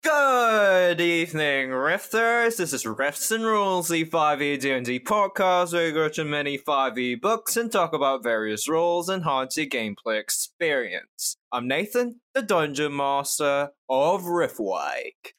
Good evening, Rifters. This is Rifts and Rules, the 5e D&D podcast where we go to many 5e books and talk about various rules and enhance your gameplay experience. I'm Nathan, the Dungeon Master of Riftwake.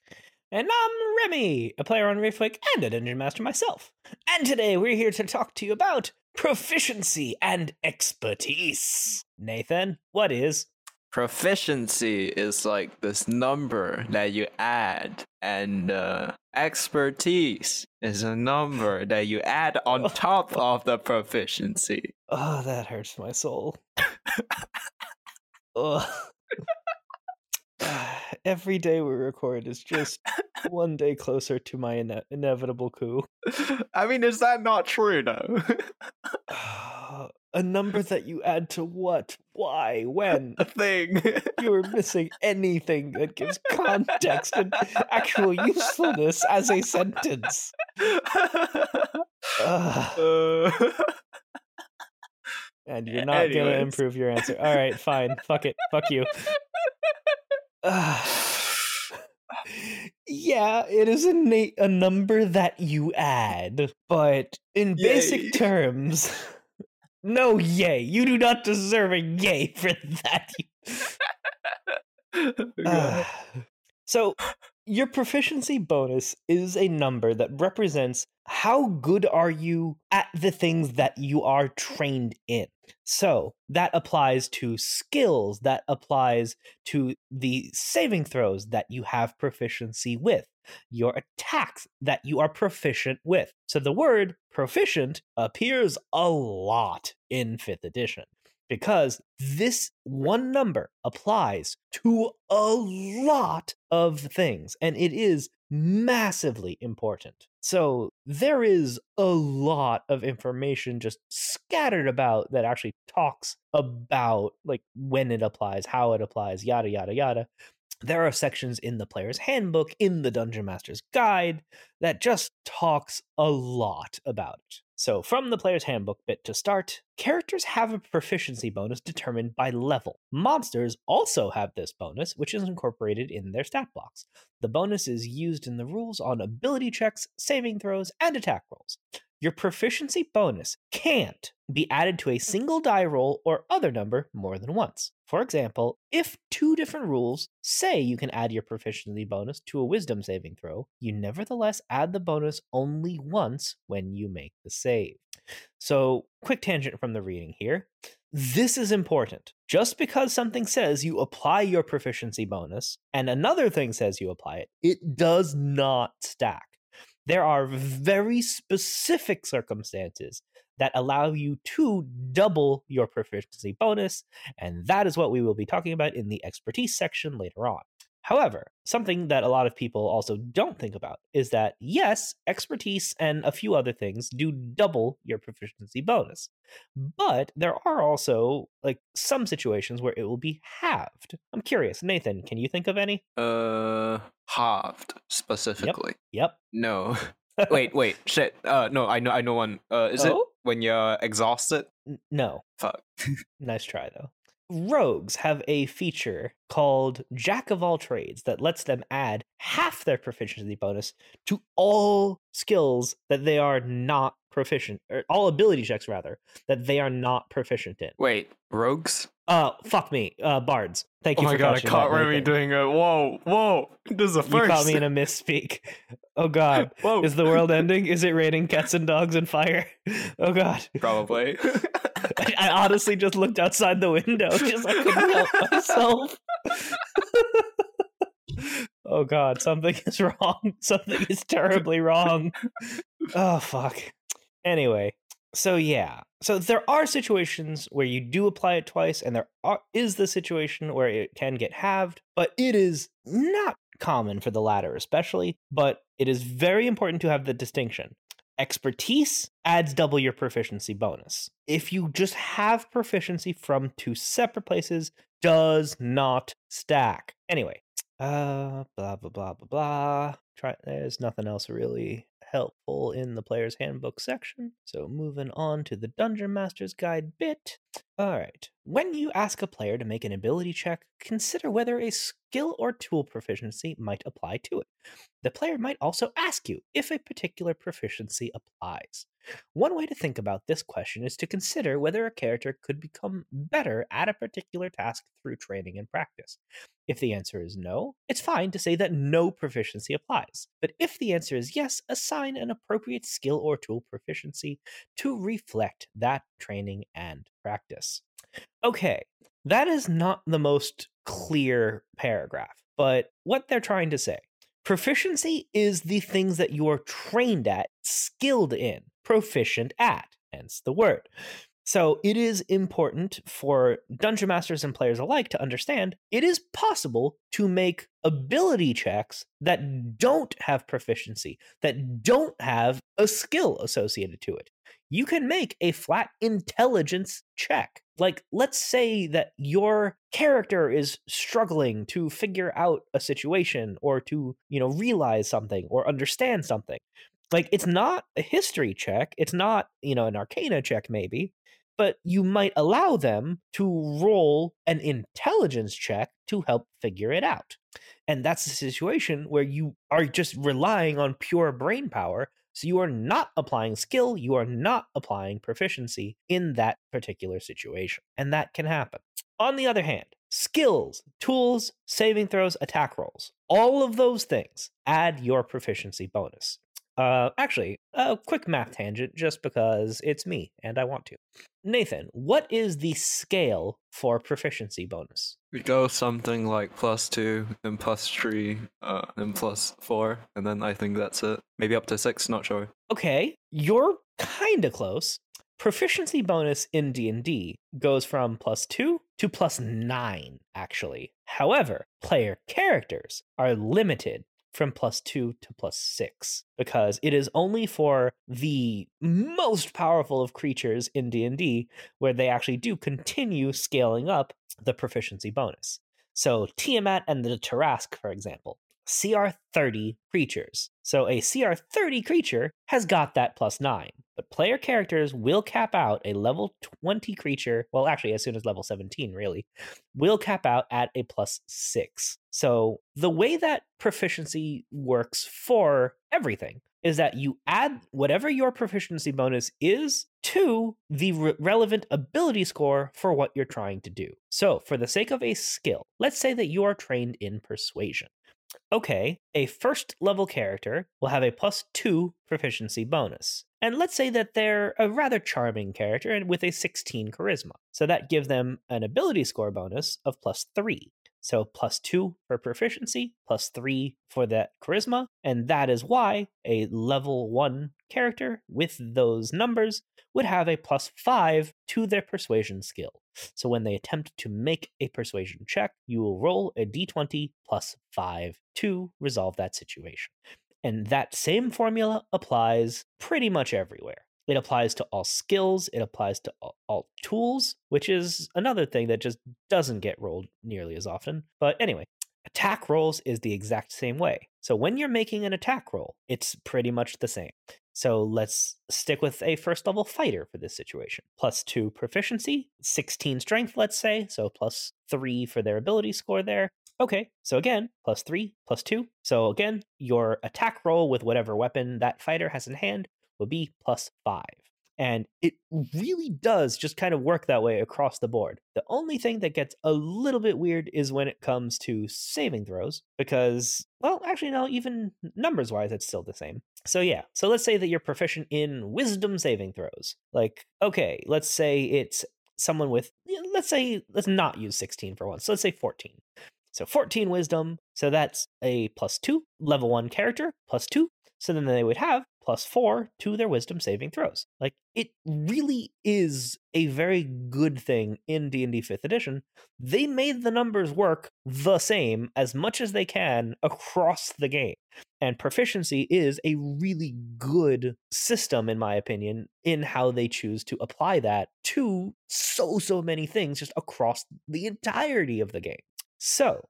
And I'm Remy, a player on Riftwake and a dungeon master myself. And today we're here to talk to you about proficiency and expertise. Nathan, what is Proficiency is like this number that you add, and uh, expertise is a number that you add on top of the proficiency. Oh, that hurts my soul. Every day we record is just one day closer to my ine- inevitable coup. I mean, is that not true though? a number that you add to what? Why? When? a thing. You are missing anything that gives context and actual usefulness as a sentence. Uh, And you're not gonna improve your answer. All right, fine. Fuck it. Fuck you. Ugh. yeah, it is a a number that you add, but in Yay. basic terms, no yay. You do not deserve a yay for that. Ah. so, your proficiency bonus is a number that represents how good are you at the things that you are trained in. So, that applies to skills, that applies to the saving throws that you have proficiency with, your attacks that you are proficient with. So, the word proficient appears a lot in 5th edition because this one number applies to a lot of things and it is massively important. So there is a lot of information just scattered about that actually talks about like when it applies, how it applies, yada yada yada. There are sections in the player's handbook, in the Dungeon Master's Guide, that just talks a lot about it. So, from the player's handbook bit to start, characters have a proficiency bonus determined by level. Monsters also have this bonus, which is incorporated in their stat blocks. The bonus is used in the rules on ability checks, saving throws, and attack rolls. Your proficiency bonus can't be added to a single die roll or other number more than once. For example, if two different rules say you can add your proficiency bonus to a wisdom saving throw, you nevertheless add the bonus only once when you make the save. So, quick tangent from the reading here. This is important. Just because something says you apply your proficiency bonus and another thing says you apply it, it does not stack. There are very specific circumstances that allow you to double your proficiency bonus, and that is what we will be talking about in the expertise section later on. However, something that a lot of people also don't think about is that yes, expertise and a few other things do double your proficiency bonus. But there are also like some situations where it will be halved. I'm curious, Nathan, can you think of any? Uh, halved specifically. Yep. No. wait, wait, shit. Uh, no, I know, I know one. Uh, is it Oh? when you're exhausted? N- no. Fuck. Nice try, though. Rogues have a feature called Jack of All Trades that lets them add half their proficiency bonus to all skills that they are not proficient, or all ability checks, rather, that they are not proficient in. Wait, rogues? Uh, fuck me. Uh, bards. Thank Oh you my for god, I catching caught that, Remy Nathan. doing a whoa, whoa. This is a You caught me in a misspeak. Oh god. whoa. Is the world ending? Is it raining cats and dogs and fire? Oh god. Probably. I, I honestly just looked outside the window because I couldn't help myself. oh god, something is wrong. Something is terribly wrong. Oh fuck. Anyway, so yeah. So there are situations where you do apply it twice, and there are, is the situation where it can get halved, but it is not common for the latter, especially. But it is very important to have the distinction. Expertise adds double your proficiency bonus. If you just have proficiency from two separate places, does not stack. Anyway, uh, blah blah blah blah blah. Try. There's nothing else really helpful in the player's handbook section. So moving on to the Dungeon Master's Guide bit. All right. When you ask a player to make an ability check, consider whether a skill or tool proficiency might apply to it. The player might also ask you if a particular proficiency applies. One way to think about this question is to consider whether a character could become better at a particular task through training and practice. If the answer is no, it's fine to say that no proficiency applies. But if the answer is yes, assign an appropriate skill or tool proficiency to reflect that training and practice. Okay, that is not the most clear paragraph, but what they're trying to say proficiency is the things that you are trained at, skilled in, proficient at, hence the word. So it is important for dungeon masters and players alike to understand it is possible to make ability checks that don't have proficiency, that don't have a skill associated to it. You can make a flat intelligence check. Like, let's say that your character is struggling to figure out a situation or to, you know, realize something or understand something. Like, it's not a history check, it's not, you know, an arcana check, maybe but you might allow them to roll an intelligence check to help figure it out. And that's a situation where you are just relying on pure brain power. So you are not applying skill, you are not applying proficiency in that particular situation. And that can happen. On the other hand, skills, tools, saving throws, attack rolls, all of those things add your proficiency bonus. Uh, actually, a quick math tangent just because it's me and I want to. Nathan, what is the scale for proficiency bonus? We go something like plus two, then plus three, uh, then plus four, and then I think that's it. Maybe up to six, not sure. Okay, you're kind of close. Proficiency bonus in D&D goes from plus 2 to plus 9 actually. However, player characters are limited from plus 2 to plus 6 because it is only for the most powerful of creatures in D&D where they actually do continue scaling up the proficiency bonus. So Tiamat and the Tarrasque for example, CR 30 creatures. So a CR 30 creature has got that plus 9, but player characters will cap out a level 20 creature, well actually as soon as level 17 really, will cap out at a plus 6. So the way that proficiency works for everything is that you add whatever your proficiency bonus is to the re- relevant ability score for what you're trying to do. So, for the sake of a skill, let's say that you are trained in persuasion. Okay, a first level character will have a plus two proficiency bonus. And let's say that they're a rather charming character and with a 16 charisma. So that gives them an ability score bonus of plus three. So plus two for proficiency, plus three for that charisma. And that is why a level one character with those numbers would have a plus five to their persuasion skill. So when they attempt to make a persuasion check, you will roll a d20 plus five to resolve that situation. And that same formula applies pretty much everywhere. It applies to all skills, it applies to all, all, tools, which is another thing that just doesn't get rolled nearly as often. But anyway, attack rolls is the exact same way. So when you're making an attack roll, it's pretty much the same. So let's stick with a first level fighter for this situation. Plus two proficiency, 16 strength, let's say. So plus three for their ability score there. Okay, so again, plus three, plus two. So again, your attack roll with whatever weapon that fighter has in hand will be plus five. And it really does just kind of work that way across the board. The only thing that gets a little bit weird is when it comes to saving throws, because, well, actually, no, even numbers wise, it's still the same. So, yeah, so let's say that you're proficient in wisdom saving throws. Like, okay, let's say it's someone with, let's say, let's not use 16 for once. So let's say 14. So 14 wisdom. So that's a plus two, level one character, plus two. So then they would have plus four to their wisdom saving throws. Like it really is a very good thing in D&D 5th edition. They made the numbers work the same as much as they can across the game. And proficiency is a really good system in my opinion in how they choose to apply that to so so many things just across the entirety of the game. So,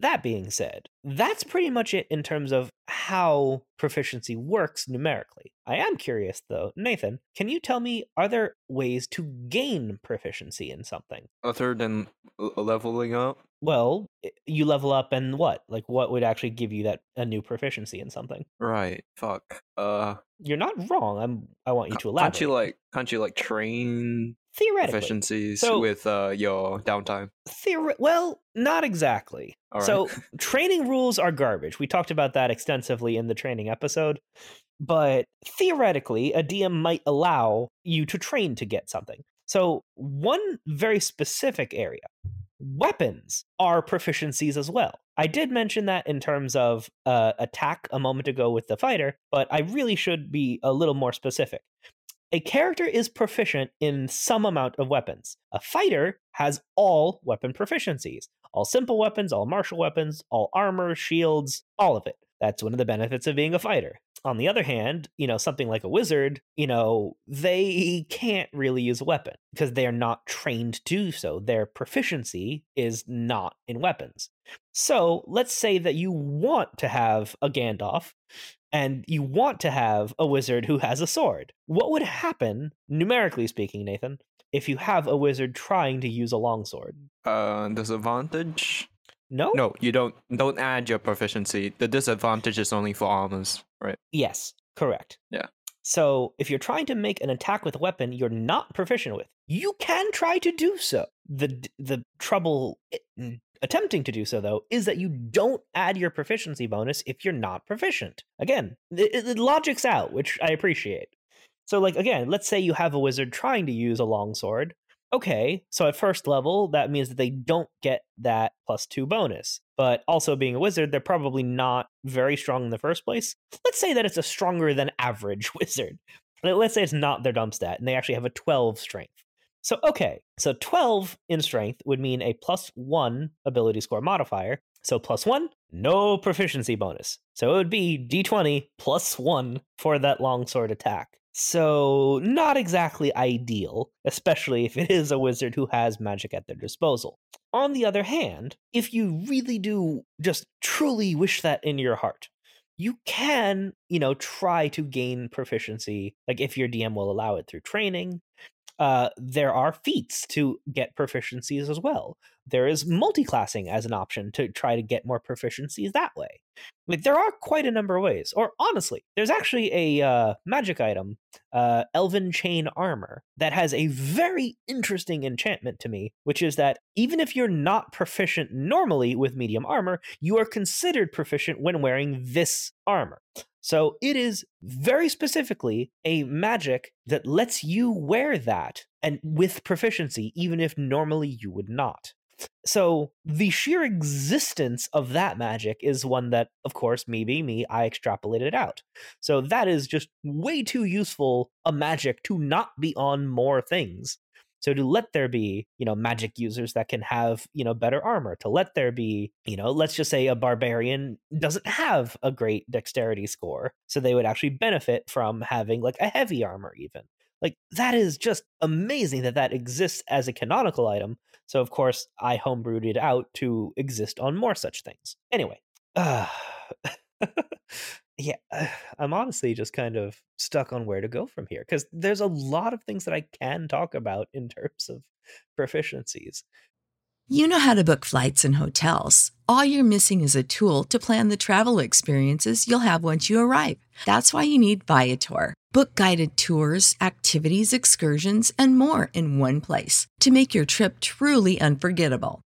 that being said, that's pretty much it in terms of how proficiency works numerically. I am curious though, Nathan, can you tell me are there ways to gain proficiency in something? Other than l- leveling up? Well, you level up and what? Like what would actually give you that a new proficiency in something? Right. Fuck. Uh You're not wrong. I'm I want you to elaborate. can't you like can't you like train theoretically efficiencies So- with uh your downtime? Theori- well, not exactly. Right. So, training rules are garbage. We talked about that extensively in the training episode. But theoretically, a DM might allow you to train to get something. So, one very specific area weapons are proficiencies as well. I did mention that in terms of uh, attack a moment ago with the fighter, but I really should be a little more specific. A character is proficient in some amount of weapons. A fighter has all weapon proficiencies all simple weapons, all martial weapons, all armor, shields, all of it. That's one of the benefits of being a fighter. On the other hand, you know, something like a wizard, you know, they can't really use a weapon because they are not trained to do so. Their proficiency is not in weapons. So let's say that you want to have a Gandalf and you want to have a wizard who has a sword. What would happen, numerically speaking, Nathan, if you have a wizard trying to use a longsword? Uh disadvantage? No? No, you don't don't add your proficiency. The disadvantage is only for armors, right? Yes, correct. Yeah. So if you're trying to make an attack with a weapon you're not proficient with, you can try to do so. The the trouble i- attempting to do so though is that you don't add your proficiency bonus if you're not proficient. Again, the, the logic's out, which I appreciate. So like again, let's say you have a wizard trying to use a longsword. Okay, so at first level, that means that they don't get that plus two bonus. But also, being a wizard, they're probably not very strong in the first place. Let's say that it's a stronger than average wizard. Let- Let's say it's not their dump stat, and they actually have a 12 strength. So, okay, so 12 in strength would mean a plus one ability score modifier. So, plus one, no proficiency bonus. So, it would be d20 plus one for that longsword attack. So, not exactly ideal, especially if it is a wizard who has magic at their disposal. On the other hand, if you really do just truly wish that in your heart, you can, you know, try to gain proficiency, like if your DM will allow it through training. Uh, there are feats to get proficiencies as well. There is multiclassing as an option to try to get more proficiencies that way. Like there are quite a number of ways. Or honestly, there's actually a uh, magic item, uh, Elven Chain Armor, that has a very interesting enchantment to me, which is that even if you're not proficient normally with medium armor, you are considered proficient when wearing this armor. So it is very specifically a magic that lets you wear that and with proficiency, even if normally you would not. So the sheer existence of that magic is one that, of course, me being me, I extrapolated out. So that is just way too useful a magic to not be on more things. So to let there be, you know, magic users that can have, you know, better armor, to let there be, you know, let's just say a barbarian doesn't have a great dexterity score, so they would actually benefit from having like a heavy armor even. Like that is just amazing that that exists as a canonical item. So of course I homebrewed it out to exist on more such things. Anyway, uh, yeah, uh, I'm honestly just kind of stuck on where to go from here because there's a lot of things that I can talk about in terms of proficiencies. You know how to book flights and hotels. All you're missing is a tool to plan the travel experiences you'll have once you arrive. That's why you need Viator. Book guided tours, activities, excursions, and more in one place to make your trip truly unforgettable.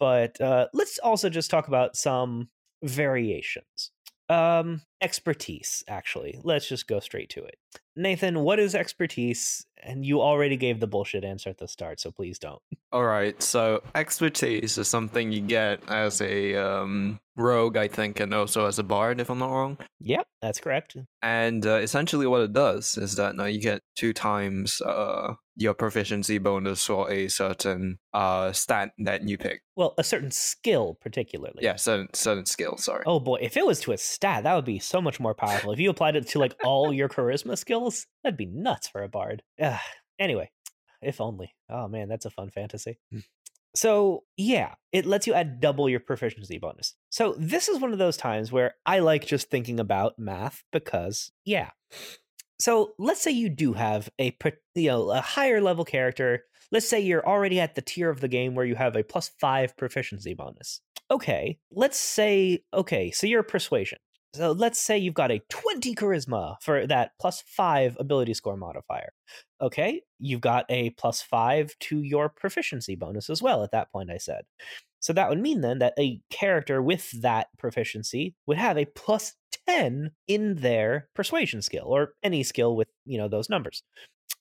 But uh, let's also just talk about some variations. Um, expertise, actually. Let's just go straight to it. Nathan, what is expertise? And you already gave the bullshit answer at the start, so please don't. All right, so expertise is something you get as a um, rogue, I think, and also as a bard, if I'm not wrong. Yep, that's correct. And uh, essentially, what it does is that now you get two times uh, your proficiency bonus for a certain uh, stat that you pick. Well, a certain skill, particularly. Yeah, certain certain skill. Sorry. Oh boy, if it was to a stat, that would be so much more powerful. if you applied it to like all your charisma skills, that'd be nuts for a bard. Ugh. Anyway, if only. Oh man, that's a fun fantasy. Mm. So, yeah, it lets you add double your proficiency bonus. So, this is one of those times where I like just thinking about math because, yeah. So, let's say you do have a you know, a higher level character. Let's say you're already at the tier of the game where you have a plus 5 proficiency bonus. Okay, let's say okay, so you're persuasion. So let's say you've got a 20 charisma for that plus five ability score modifier. Okay, you've got a plus five to your proficiency bonus as well at that point, I said. So that would mean then that a character with that proficiency would have a plus 10 in their persuasion skill or any skill with, you know, those numbers.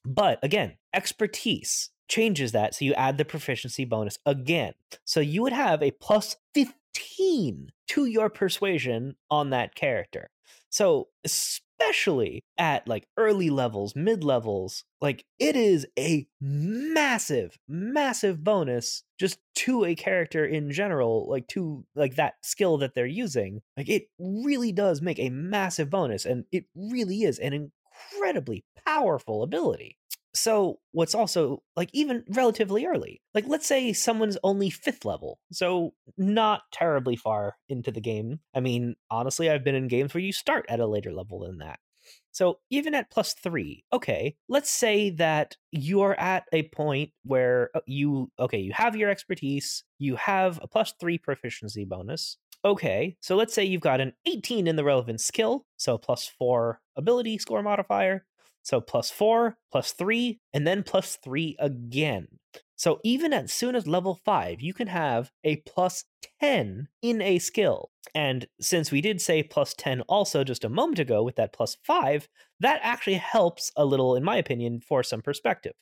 But again, expertise changes that so you add the proficiency bonus again. So you would have a plus 15 to your persuasion on that character. So, especially at like early levels, mid levels, like it is a massive, massive bonus just to a character in general, like to like that skill that they're using. Like it really does make a massive bonus, and it really is an incredibly powerful ability. So, what's also like even relatively early, like let's say someone's only fifth level, so not terribly far into the game. I mean, honestly, I've been in games where you start at a later level than that. So, even at plus three, okay, let's say that you're at a point where uh, you, okay, you have your expertise, you have a plus three proficiency bonus. Okay, so let's say you've got an 18 in the relevant skill, so plus four ability score modifier, so plus four, plus three, and then plus three again. So even as soon as level five, you can have a plus 10 in a skill. And since we did say plus 10 also just a moment ago with that plus five, that actually helps a little, in my opinion, for some perspective.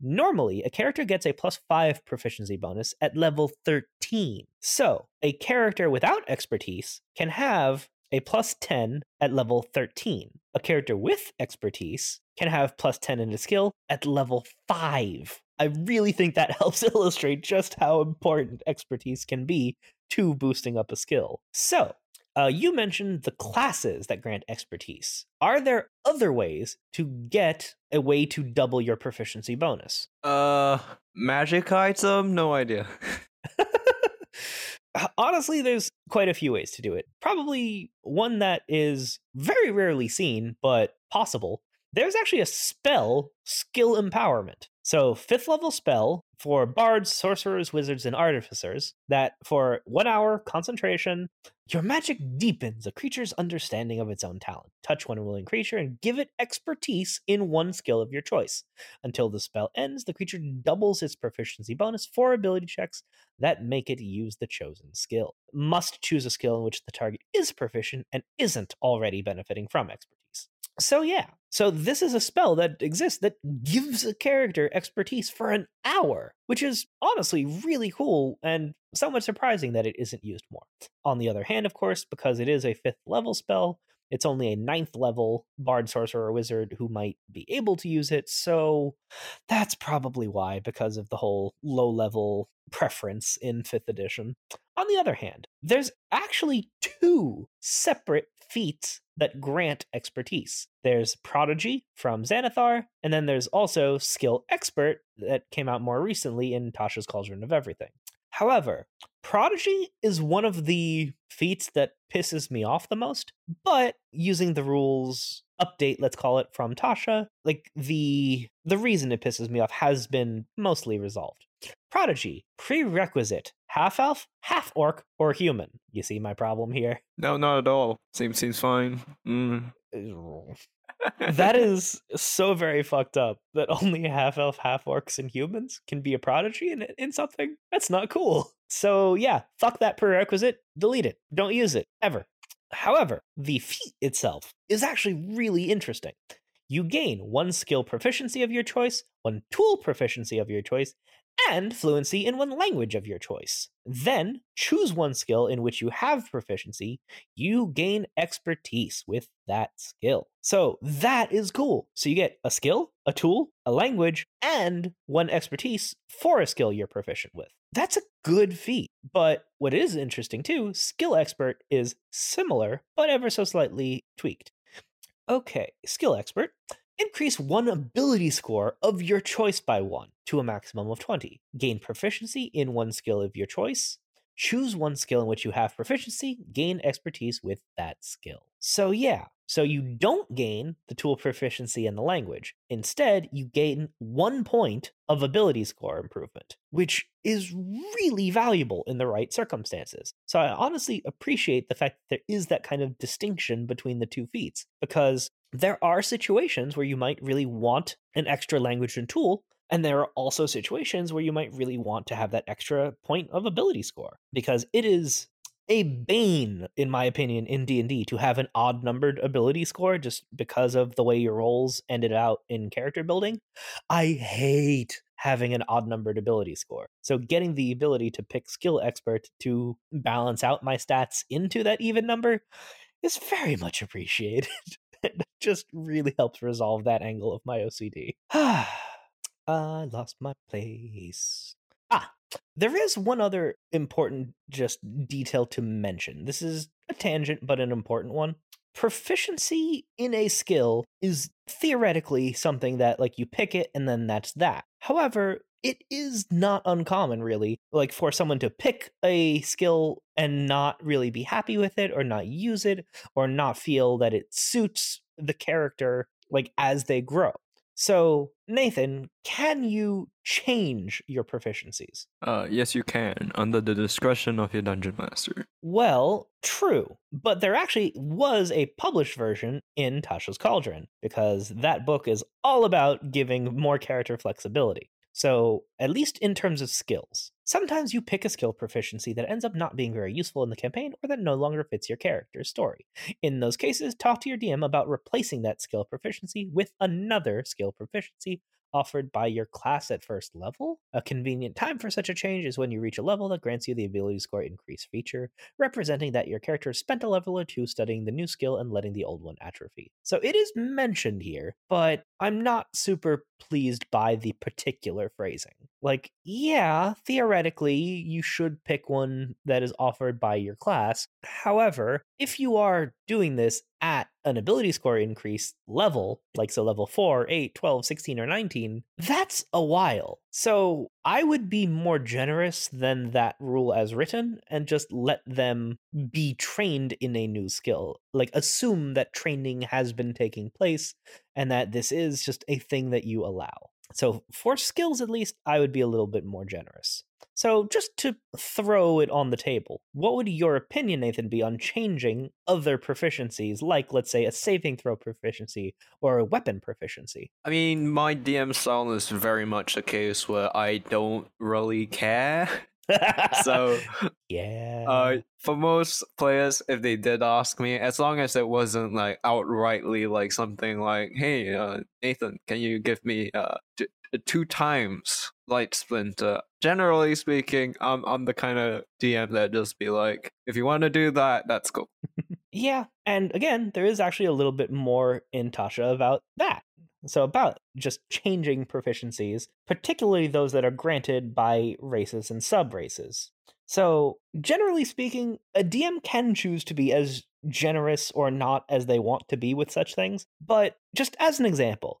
Normally, a character gets a plus 5 proficiency bonus at level 13. So, a character without expertise can have a plus 10 at level 13. A character with expertise can have plus 10 in a skill at level 5. I really think that helps illustrate just how important expertise can be to boosting up a skill. So, uh, you mentioned the classes that grant expertise. Are there other ways to get a way to double your proficiency bonus? Uh, magic item? No idea. honestly, there's quite a few ways to do it. Probably one that is very rarely seen, but possible, there's actually a spell, skill empowerment. So, fifth level spell for bards, sorcerers, wizards, and artificers that for one hour concentration, your magic deepens a creature's understanding of its own talent. Touch one willing creature and give it expertise in one skill of your choice. Until the spell ends, the creature doubles its proficiency bonus for ability checks that make it use the chosen skill. Must choose a skill in which the target is proficient and isn't already benefiting from expertise. So yeah, so this is a spell that exists that gives a character expertise for an hour, which is honestly really cool and somewhat surprising that it isn't used more. On the other hand, of course, because it is a fifth level spell, it's only a ninth level bard, sorcerer, or wizard who might be able to use it. So that's probably why, because of the whole low level preference in fifth edition. On the other hand, there's actually two separate feats that grant expertise. There's Prodigy from Xanathar, and then there's also Skill Expert that came out more recently in Tasha's Cauldron of Everything. However, Prodigy is one of the feats that pisses me off the most, but using the rules update, let's call it from Tasha, like the the reason it pisses me off has been mostly resolved. Prodigy, prerequisite, half elf, half orc, or human. You see my problem here? No, not at all. Seems seems fine. Mm. that is so very fucked up that only half elf, half orcs, and humans can be a prodigy in, in something. That's not cool. So, yeah, fuck that prerequisite. Delete it. Don't use it ever. However, the feat itself is actually really interesting. You gain one skill proficiency of your choice, one tool proficiency of your choice, and fluency in one language of your choice. Then choose one skill in which you have proficiency. You gain expertise with that skill. So that is cool. So you get a skill, a tool, a language, and one expertise for a skill you're proficient with. That's a good feat. But what is interesting too, skill expert is similar, but ever so slightly tweaked. Okay, skill expert Increase one ability score of your choice by one to a maximum of 20. Gain proficiency in one skill of your choice. Choose one skill in which you have proficiency, gain expertise with that skill. So, yeah, so you don't gain the tool proficiency and the language. Instead, you gain one point of ability score improvement, which is really valuable in the right circumstances. So I honestly appreciate the fact that there is that kind of distinction between the two feats because there are situations where you might really want an extra language and tool and there are also situations where you might really want to have that extra point of ability score because it is a bane in my opinion in D&D to have an odd numbered ability score just because of the way your rolls ended out in character building. I hate having an odd numbered ability score. So getting the ability to pick skill expert to balance out my stats into that even number is very much appreciated. it just really helps resolve that angle of my OCD. I lost my place. Ah, there is one other important just detail to mention. This is a tangent, but an important one. Proficiency in a skill is theoretically something that, like, you pick it and then that's that. However, it is not uncommon, really, like for someone to pick a skill and not really be happy with it, or not use it, or not feel that it suits the character, like as they grow. So, Nathan, can you change your proficiencies? Uh, yes, you can, under the discretion of your dungeon master. Well, true, but there actually was a published version in Tasha's Cauldron, because that book is all about giving more character flexibility. So, at least in terms of skills, sometimes you pick a skill proficiency that ends up not being very useful in the campaign or that no longer fits your character's story. In those cases, talk to your DM about replacing that skill proficiency with another skill proficiency offered by your class at first level. A convenient time for such a change is when you reach a level that grants you the ability score increase feature, representing that your character spent a level or two studying the new skill and letting the old one atrophy. So it is mentioned here, but I'm not super pleased by the particular phrasing. Like, yeah, theoretically, you should pick one that is offered by your class. However, if you are doing this at an ability score increase level, like so level 4, 8, 12, 16, or 19, that's a while. So I would be more generous than that rule as written and just let them be trained in a new skill. Like, assume that training has been taking place and that this is just a thing that you allow. So, for skills at least, I would be a little bit more generous. So, just to throw it on the table, what would your opinion, Nathan, be on changing other proficiencies, like, let's say, a saving throw proficiency or a weapon proficiency? I mean, my DM style is very much a case where I don't really care. so yeah uh, for most players if they did ask me as long as it wasn't like outrightly like something like hey uh, nathan can you give me uh, two times light splinter. Generally speaking i'm, I'm the kind of dm that just be like if you want to do that that's cool. Yeah and again there is actually a little bit more in tasha about that. So, about just changing proficiencies, particularly those that are granted by races and sub races. So, generally speaking, a DM can choose to be as generous or not as they want to be with such things. But just as an example,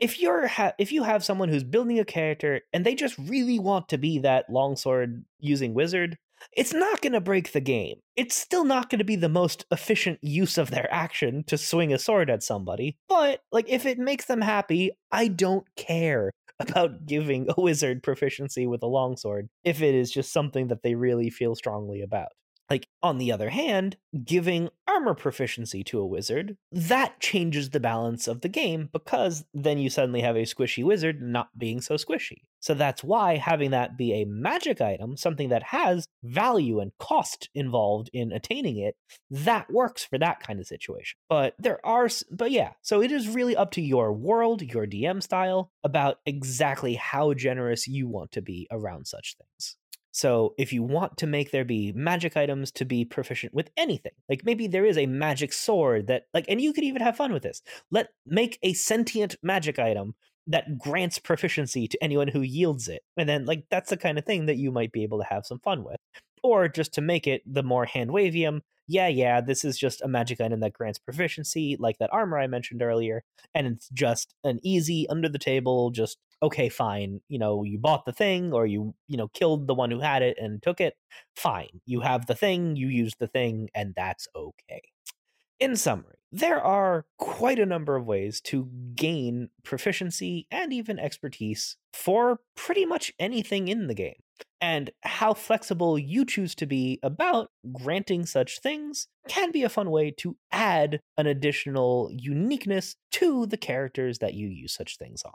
if you're ha- if you have someone who's building a character and they just really want to be that longsword using wizard, it's not going to break the game. It's still not going to be the most efficient use of their action to swing a sword at somebody, but like if it makes them happy, I don't care about giving a wizard proficiency with a longsword if it is just something that they really feel strongly about. Like, on the other hand, giving armor proficiency to a wizard, that changes the balance of the game because then you suddenly have a squishy wizard not being so squishy. So that's why having that be a magic item, something that has value and cost involved in attaining it, that works for that kind of situation. But there are, but yeah, so it is really up to your world, your DM style, about exactly how generous you want to be around such things. So if you want to make there be magic items to be proficient with anything, like maybe there is a magic sword that like and you could even have fun with this. Let make a sentient magic item that grants proficiency to anyone who yields it. And then like that's the kind of thing that you might be able to have some fun with. Or just to make it the more hand wavium, yeah, yeah, this is just a magic item that grants proficiency, like that armor I mentioned earlier, and it's just an easy under the table, just okay, fine. You know, you bought the thing or you, you know, killed the one who had it and took it. Fine. You have the thing, you use the thing, and that's okay. In summary, there are quite a number of ways to gain proficiency and even expertise for pretty much anything in the game. And how flexible you choose to be about granting such things can be a fun way to add an additional uniqueness to the characters that you use such things on.